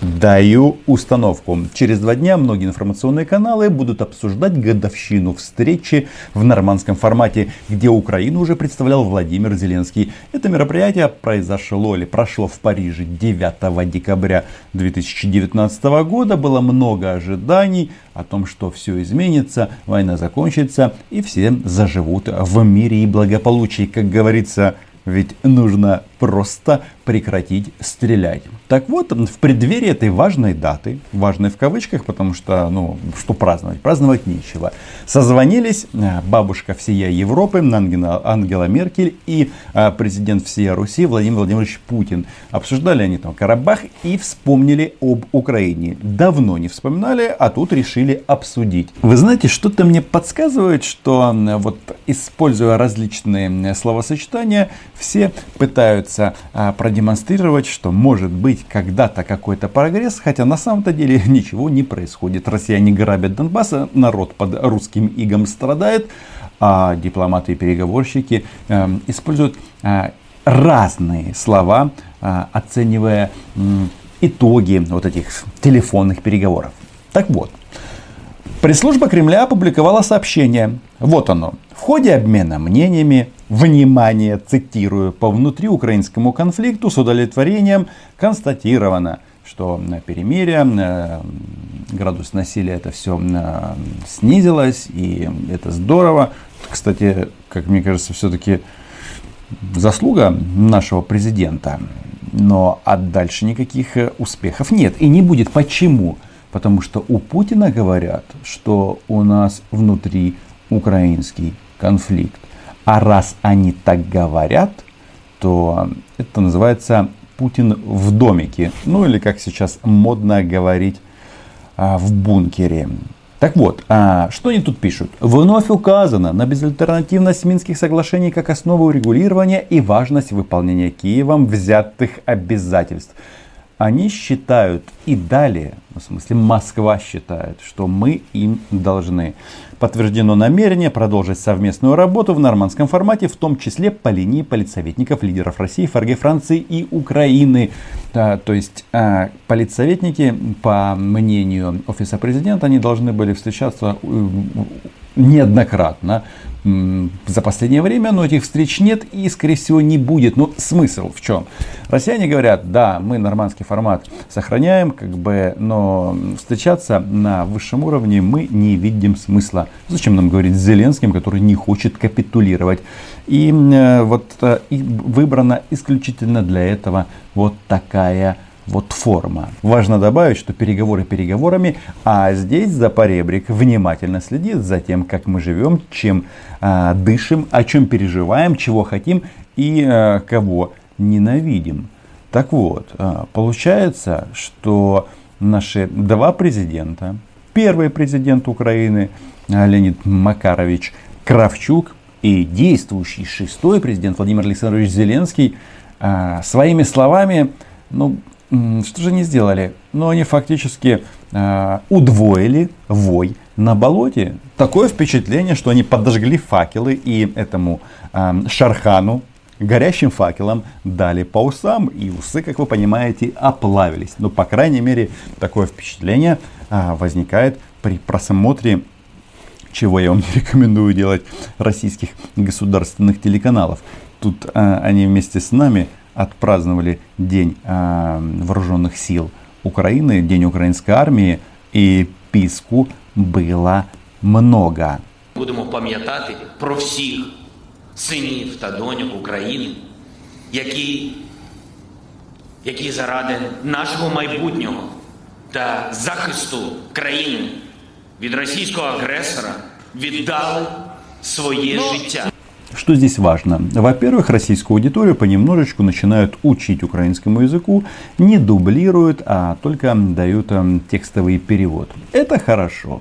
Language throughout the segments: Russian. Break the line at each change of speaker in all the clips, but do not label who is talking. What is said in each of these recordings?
Даю установку. Через два дня многие информационные каналы будут обсуждать годовщину встречи в нормандском формате, где Украину уже представлял Владимир Зеленский. Это мероприятие произошло или прошло в Париже 9 декабря 2019 года. Было много ожиданий о том, что все изменится, война закончится и все заживут в мире и благополучии. Как говорится, ведь нужно просто прекратить стрелять. Так вот, в преддверии этой важной даты, важной в кавычках, потому что, ну, что праздновать? Праздновать нечего. Созвонились э, бабушка всея Европы Ангела, Ангела Меркель и а, президент всея Руси Владимир Владимирович Путин. Обсуждали они там Карабах и вспомнили об Украине. Давно не вспоминали, а тут решили обсудить. Вы знаете, что-то мне подсказывает, что вот используя различные словосочетания, все пытаются а, продемонстрировать, что может быть когда-то какой-то прогресс, хотя на самом-то деле ничего не происходит. Россияне грабят Донбасс, народ под русским игом страдает, а дипломаты и переговорщики э, используют э, разные слова, э, оценивая э, итоги вот этих телефонных переговоров. Так вот, пресс-служба Кремля опубликовала сообщение. Вот оно. В ходе обмена мнениями внимание, цитирую, по внутриукраинскому конфликту с удовлетворением констатировано, что на перемирие э, градус насилия это все э, снизилось, и это здорово. Кстати, как мне кажется, все-таки заслуга нашего президента. Но а дальше никаких э, успехов нет. И не будет. Почему? Потому что у Путина говорят, что у нас внутри украинский конфликт. А раз они так говорят, то это называется Путин в домике. Ну или как сейчас модно говорить а, в бункере. Так вот, а что они тут пишут? Вновь указано на безальтернативность Минских соглашений как основу урегулирования и важность выполнения Киевом взятых обязательств они считают и далее, в смысле Москва считает, что мы им должны. Подтверждено намерение продолжить совместную работу в нормандском формате, в том числе по линии политсоветников лидеров России, ФРГ, Франции и Украины. Да, то есть э, политсоветники, по мнению Офиса Президента, они должны были встречаться э, неоднократно за последнее время, но этих встреч нет и, скорее всего, не будет. Но смысл в чем? Россияне говорят, да, мы нормандский формат сохраняем, как бы, но встречаться на высшем уровне мы не видим смысла. Зачем нам говорить с Зеленским, который не хочет капитулировать? И э, вот э, выбрана исключительно для этого вот такая вот форма. Важно добавить, что переговоры переговорами, а здесь Запоребрик внимательно следит за тем, как мы живем, чем э, дышим, о чем переживаем, чего хотим и э, кого ненавидим. Так вот, э, получается, что наши два президента, первый президент Украины Леонид Макарович Кравчук и действующий шестой президент Владимир Александрович Зеленский своими словами ну, что же они сделали? Ну, они фактически э, удвоили вой на болоте. Такое впечатление, что они подожгли факелы и этому э, Шархану, горящим факелом дали по усам, и усы, как вы понимаете, оплавились. Ну, по крайней мере, такое впечатление э, возникает при просмотре чего я вам не рекомендую делать российских государственных телеканалов. Тут э, они вместе с нами отпраздновали День э, вооруженных сил України, День української армії, і піску було много.
Будемо пам'ятати про всіх синів та доньок України, які, які заради нашого майбутнього та захисту країни від російського агресора віддали своє життя.
Что здесь важно? Во-первых, российскую аудиторию понемножечку начинают учить украинскому языку, не дублируют, а только дают э, текстовый перевод. Это хорошо.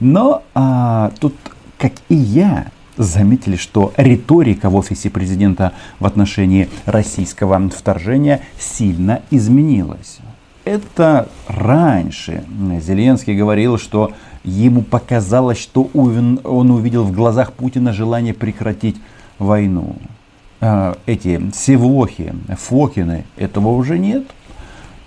Но а, тут, как и я, заметили, что риторика в офисе президента в отношении российского вторжения сильно изменилась. Это раньше Зеленский говорил, что Ему показалось, что он увидел в глазах Путина желание прекратить войну. А, эти Севлохи, Фокины, этого уже нет.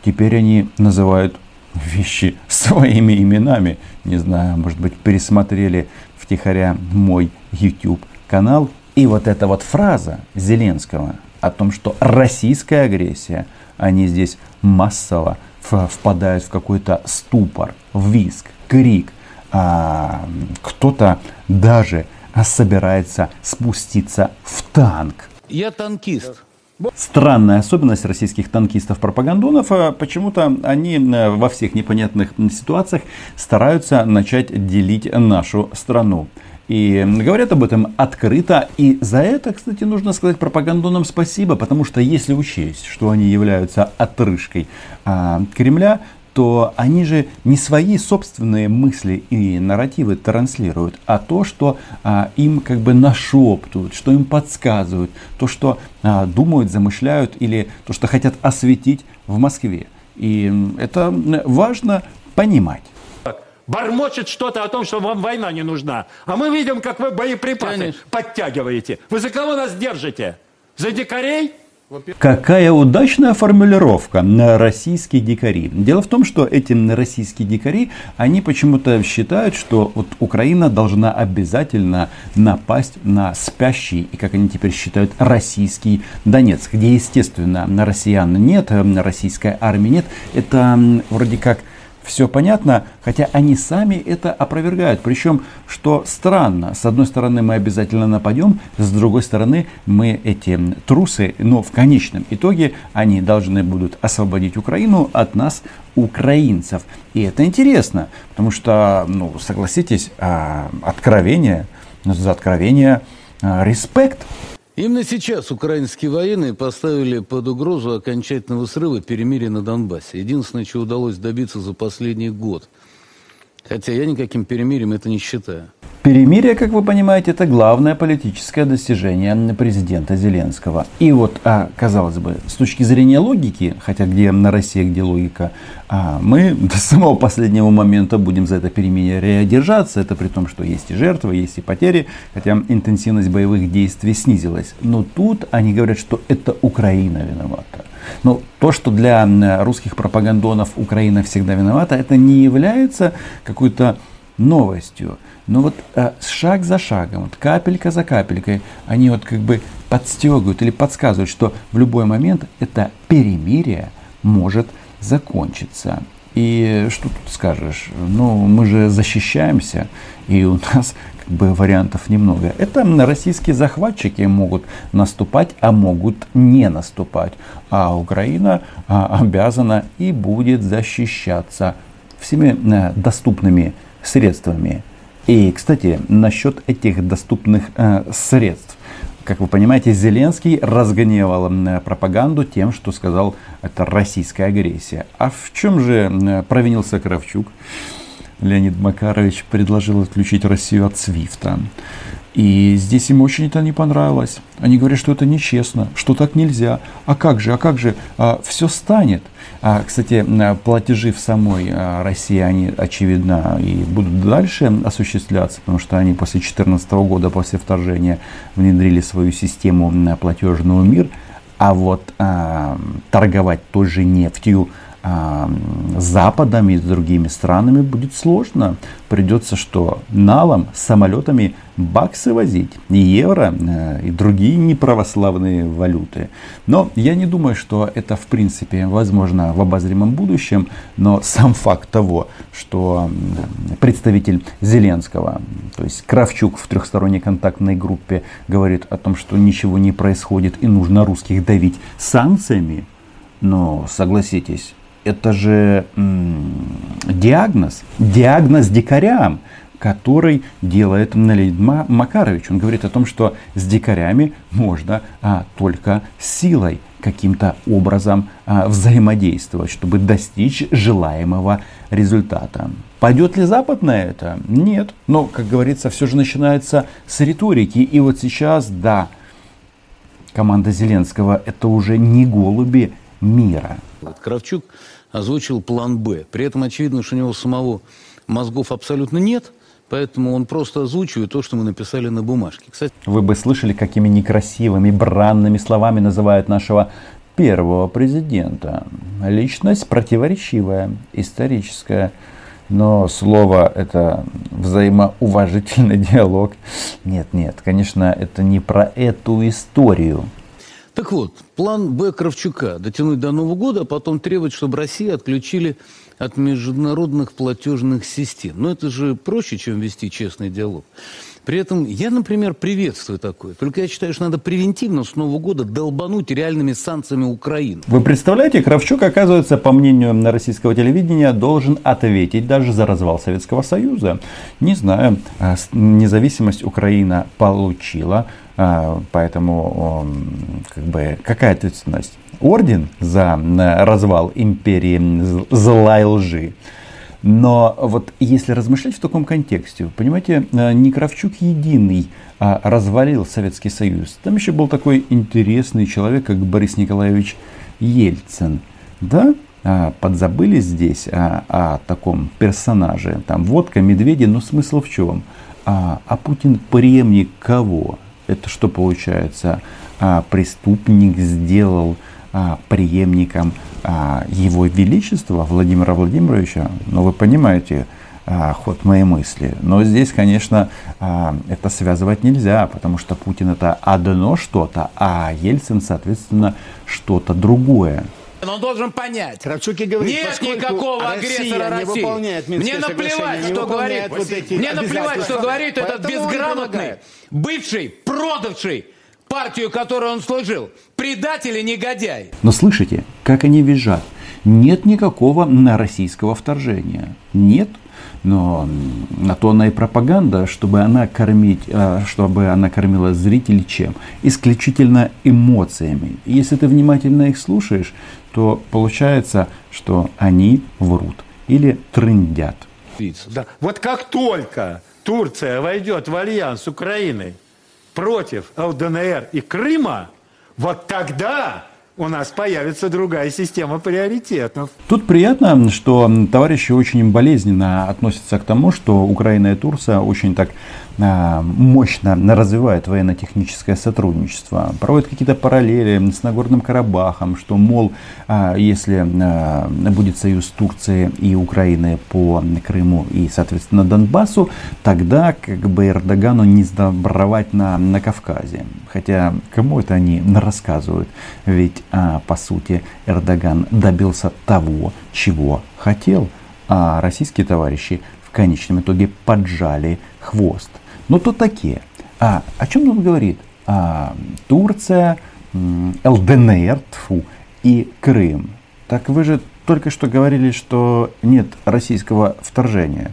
теперь они называют вещи своими именами. Не знаю, может быть, пересмотрели втихаря мой YouTube канал. И вот эта вот фраза Зеленского о том, что российская агрессия, они здесь массово впадают в какой-то ступор, в виск, крик. А, кто-то даже собирается спуститься в танк.
Я танкист.
Странная особенность российских танкистов-пропагандонов, а почему-то они э, во всех непонятных ситуациях стараются начать делить нашу страну. И говорят об этом открыто. И за это, кстати, нужно сказать пропагандонам спасибо, потому что если учесть, что они являются отрыжкой а, Кремля, то они же не свои собственные мысли и нарративы транслируют, а то, что а, им как бы нашептывают, что им подсказывают, то, что а, думают, замышляют или то, что хотят осветить в Москве. И это важно понимать.
Бормочет что-то о том, что вам война не нужна. А мы видим, как вы боеприпасы Конечно. подтягиваете. Вы за кого нас держите? За дикарей?
Какая удачная формулировка на российские дикари. Дело в том, что эти российские дикари, они почему-то считают, что вот Украина должна обязательно напасть на спящий, и как они теперь считают, российский Донецк, где, естественно, на россиян нет, российской армии нет. Это вроде как все понятно, хотя они сами это опровергают. Причем, что странно, с одной стороны мы обязательно нападем, с другой стороны мы эти трусы, но в конечном итоге они должны будут освободить Украину от нас, украинцев. И это интересно, потому что, ну, согласитесь, а, откровение, за откровение а, респект.
Именно сейчас украинские военные поставили под угрозу окончательного срыва перемирия на Донбассе. Единственное, чего удалось добиться за последний год. Хотя я никаким перемирием это не считаю.
Перемирие, как вы понимаете, это главное политическое достижение президента Зеленского. И вот, а, казалось бы, с точки зрения логики, хотя где на России, где логика, а, мы до самого последнего момента будем за это перемирие держаться. Это при том, что есть и жертвы, есть и потери, хотя интенсивность боевых действий снизилась. Но тут они говорят, что это Украина виновата. Но то, что для русских пропагандонов Украина всегда виновата, это не является какой-то новостью. Но вот э, шаг за шагом, вот капелька за капелькой, они вот как бы подстегивают или подсказывают, что в любой момент это перемирие может закончиться. И что тут скажешь? Ну, мы же защищаемся, и у нас как бы вариантов немного. Это российские захватчики могут наступать, а могут не наступать. А Украина а, обязана и будет защищаться всеми э, доступными средствами. И, кстати, насчет этих доступных э, средств. Как вы понимаете, Зеленский разгневал пропаганду тем, что сказал, это российская агрессия. А в чем же провинился Кравчук? Леонид Макарович предложил отключить Россию от Свифта. И здесь им очень это не понравилось. Они говорят, что это нечестно, что так нельзя. А как же, а как же, а, все станет. А, кстати, платежи в самой а, России, они, очевидно, и будут дальше осуществляться, потому что они после 2014 года, после вторжения, внедрили свою систему платежного мир. А вот а, торговать той же нефтью, а, с Западом и с другими странами будет сложно. Придется что? Налом, самолетами баксы возить, и евро, э, и другие неправославные валюты. Но я не думаю, что это в принципе возможно в обозримом будущем, но сам факт того, что представитель Зеленского, то есть Кравчук в трехсторонней контактной группе говорит о том, что ничего не происходит и нужно русских давить санкциями, но согласитесь, это же диагноз, диагноз дикарям, который делает Леонид Макарович. Он говорит о том, что с дикарями можно а, только силой каким-то образом а, взаимодействовать, чтобы достичь желаемого результата. Пойдет ли Запад на это? Нет. Но, как говорится, все же начинается с риторики. И вот сейчас, да, команда Зеленского это уже не голуби мира.
Вот Кравчук озвучил план «Б». При этом очевидно, что у него самого мозгов абсолютно нет, поэтому он просто озвучивает то, что мы написали на бумажке.
Кстати, Вы бы слышали, какими некрасивыми, бранными словами называют нашего первого президента. Личность противоречивая, историческая. Но слово это взаимоуважительный диалог. Нет, нет, конечно, это не про эту историю.
Так вот, план Б Кравчука – дотянуть до Нового года, а потом требовать, чтобы Россию отключили от международных платежных систем. Но это же проще, чем вести честный диалог. При этом я, например, приветствую такое. Только я считаю, что надо превентивно с Нового года долбануть реальными санкциями Украины.
Вы представляете, Кравчук, оказывается, по мнению российского телевидения, должен ответить даже за развал Советского Союза. Не знаю, а, независимость Украина получила, а, поэтому как бы, какая ответственность? Орден за развал империи зла и лжи. Но вот если размышлять в таком контексте, понимаете, э, не Кравчук единый а развалил Советский Союз. Там еще был такой интересный человек, как Борис Николаевич Ельцин. Да, а, подзабыли здесь о, о таком персонаже. Там водка, медведи, но смысл в чем? А, а Путин преемник кого? Это что получается? А, преступник сделал а, преемником а, его Величества Владимира Владимировича, ну вы понимаете а, ход моей мысли. Но здесь, конечно, а, это связывать нельзя, потому что Путин это одно что-то, а Ельцин, соответственно, что-то другое.
Но он должен понять.
Кравчук и говорит,
Нет никакого агрессора России.
Не выполняет
Мне наплевать, что говорит.
Вот эти
Мне наплевать, что говорит этот безграмотный, бывший, продавший партию, которую он служил. Предатель и негодяй.
Но слышите, как они визжат? Нет никакого на российского вторжения. Нет. Но на то она и пропаганда, чтобы она, кормить, а, чтобы она кормила зрителей чем? Исключительно эмоциями. Если ты внимательно их слушаешь, то получается, что они врут или трындят.
Да. Вот как только Турция войдет в альянс с Украиной, против ЛДНР и Крыма, вот тогда у нас появится другая система приоритетов.
Тут приятно, что товарищи очень болезненно относятся к тому, что Украина и Турция очень так мощно развивают военно-техническое сотрудничество, проводят какие-то параллели с Нагорным Карабахом, что, мол, а, если а, будет союз Турции и Украины по Крыму и, соответственно, Донбассу, тогда как бы Эрдогану не сдобровать на, на Кавказе. Хотя кому это они рассказывают? Ведь, по сути, Эрдоган добился того, чего хотел, а российские товарищи в конечном итоге поджали хвост. Но то такие. А о чем он говорит? А, Турция, ЛДНР тьфу, и Крым. Так вы же только что говорили, что нет российского вторжения.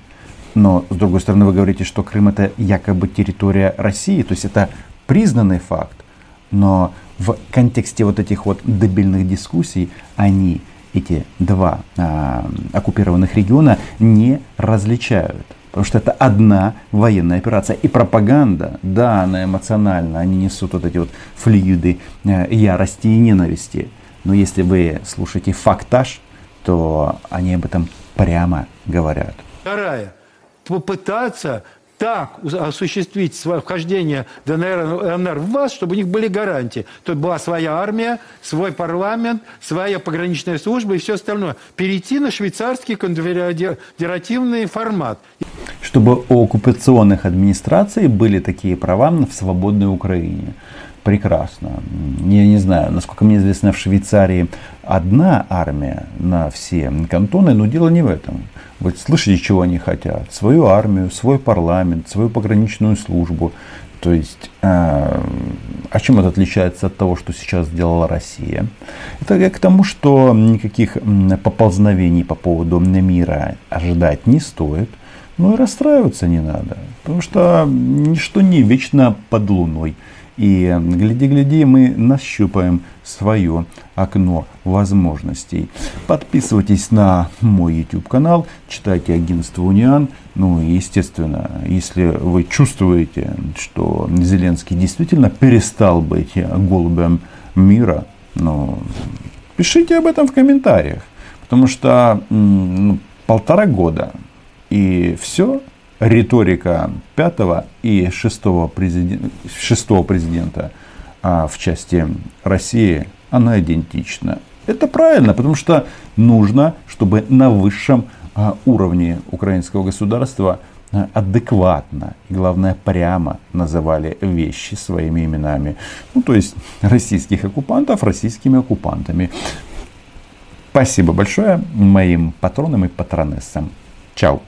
Но, с другой стороны, вы говорите, что Крым это якобы территория России. То есть это признанный факт. Но в контексте вот этих вот дебильных дискуссий они эти два а, оккупированных региона не различают. Потому что это одна военная операция. И пропаганда, да, она эмоциональна, они несут вот эти вот флюиды э, ярости и ненависти. Но если вы слушаете фактаж, то они об этом прямо говорят.
Вторая. Попытаться так осуществить свое вхождение ДНР ЛНР в вас, чтобы у них были гарантии. Тут была своя армия, свой парламент, своя пограничная служба и все остальное. Перейти на швейцарский конфедеративный формат.
Чтобы у оккупационных администраций были такие права в свободной Украине прекрасно. Я не знаю, насколько мне известно, в Швейцарии одна армия на все кантоны, но дело не в этом. Вы слышите, чего они хотят? Свою армию, свой парламент, свою пограничную службу. То есть, э, а чем это отличается от того, что сейчас сделала Россия? Это к тому, что никаких поползновений по поводу мира ожидать не стоит. Ну и расстраиваться не надо. Потому что ничто не вечно под луной. И гляди-гляди, мы нащупаем свое окно возможностей. Подписывайтесь на мой YouTube канал, читайте агентство Униан. Ну и естественно, если вы чувствуете, что Зеленский действительно перестал быть голубем мира, ну, пишите об этом в комментариях. Потому что ну, полтора года и все, риторика пятого и шестого президента, шестого президента а в части России оно идентично. Это правильно, потому что нужно, чтобы на высшем а, уровне украинского государства а, адекватно и, главное, прямо называли вещи своими именами. Ну, то есть российских оккупантов российскими оккупантами. Спасибо большое моим патронам и патронессам. Чао.